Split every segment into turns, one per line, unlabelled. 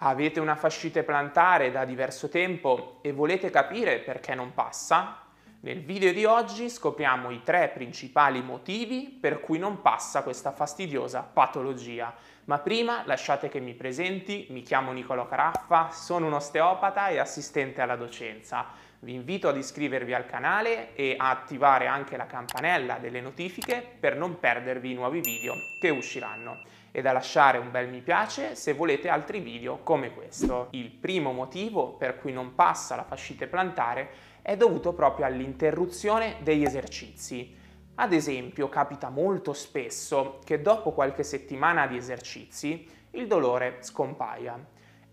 Avete una fascite plantare da diverso tempo e volete capire perché non passa? Nel video di oggi scopriamo i tre principali motivi per cui non passa questa fastidiosa patologia. Ma prima lasciate che mi presenti, mi chiamo Nicolo Caraffa, sono un osteopata e assistente alla docenza. Vi invito ad iscrivervi al canale e a attivare anche la campanella delle notifiche per non perdervi i nuovi video che usciranno e da lasciare un bel mi piace se volete altri video come questo. Il primo motivo per cui non passa la fascite plantare è dovuto proprio all'interruzione degli esercizi. Ad esempio capita molto spesso che dopo qualche settimana di esercizi il dolore scompaia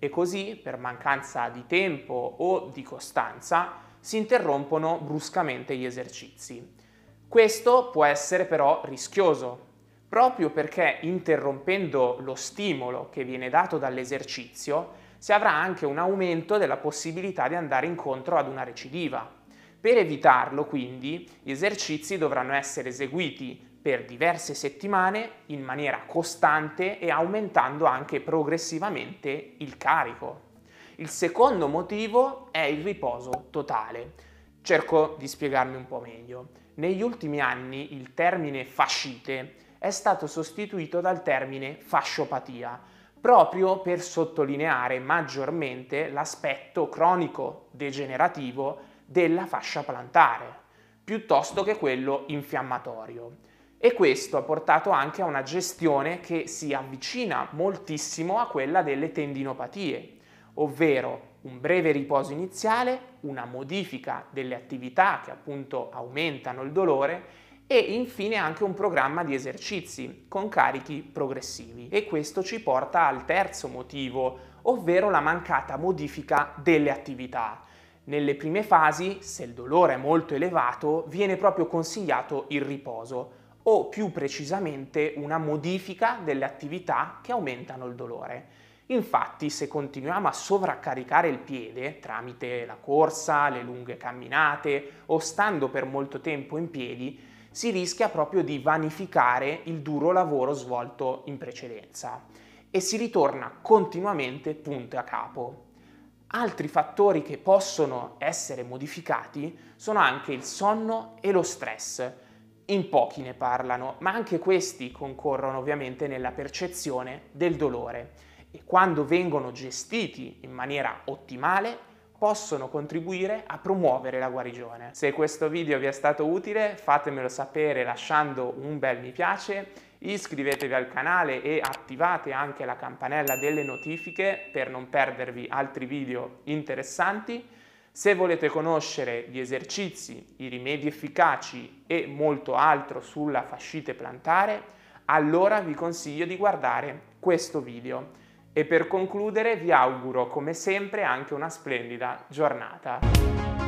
e così per mancanza di tempo o di costanza si interrompono bruscamente gli esercizi. Questo può essere però rischioso proprio perché interrompendo lo stimolo che viene dato dall'esercizio si avrà anche un aumento della possibilità di andare incontro ad una recidiva. Per evitarlo, quindi, gli esercizi dovranno essere eseguiti per diverse settimane in maniera costante e aumentando anche progressivamente il carico. Il secondo motivo è il riposo totale. Cerco di spiegarmi un po' meglio. Negli ultimi anni il termine fascite è stato sostituito dal termine fasciopatia, proprio per sottolineare maggiormente l'aspetto cronico degenerativo della fascia plantare, piuttosto che quello infiammatorio. E questo ha portato anche a una gestione che si avvicina moltissimo a quella delle tendinopatie, ovvero un breve riposo iniziale, una modifica delle attività che appunto aumentano il dolore e infine anche un programma di esercizi con carichi progressivi. E questo ci porta al terzo motivo, ovvero la mancata modifica delle attività. Nelle prime fasi, se il dolore è molto elevato, viene proprio consigliato il riposo o più precisamente una modifica delle attività che aumentano il dolore. Infatti, se continuiamo a sovraccaricare il piede tramite la corsa, le lunghe camminate o stando per molto tempo in piedi, si rischia proprio di vanificare il duro lavoro svolto in precedenza e si ritorna continuamente punto a capo. Altri fattori che possono essere modificati sono anche il sonno e lo stress. In pochi ne parlano, ma anche questi concorrono ovviamente nella percezione del dolore e quando vengono gestiti in maniera ottimale possono contribuire a promuovere la guarigione. Se questo video vi è stato utile fatemelo sapere lasciando un bel mi piace, iscrivetevi al canale e attivate anche la campanella delle notifiche per non perdervi altri video interessanti. Se volete conoscere gli esercizi, i rimedi efficaci e molto altro sulla fascite plantare, allora vi consiglio di guardare questo video. E per concludere vi auguro come sempre anche una splendida giornata.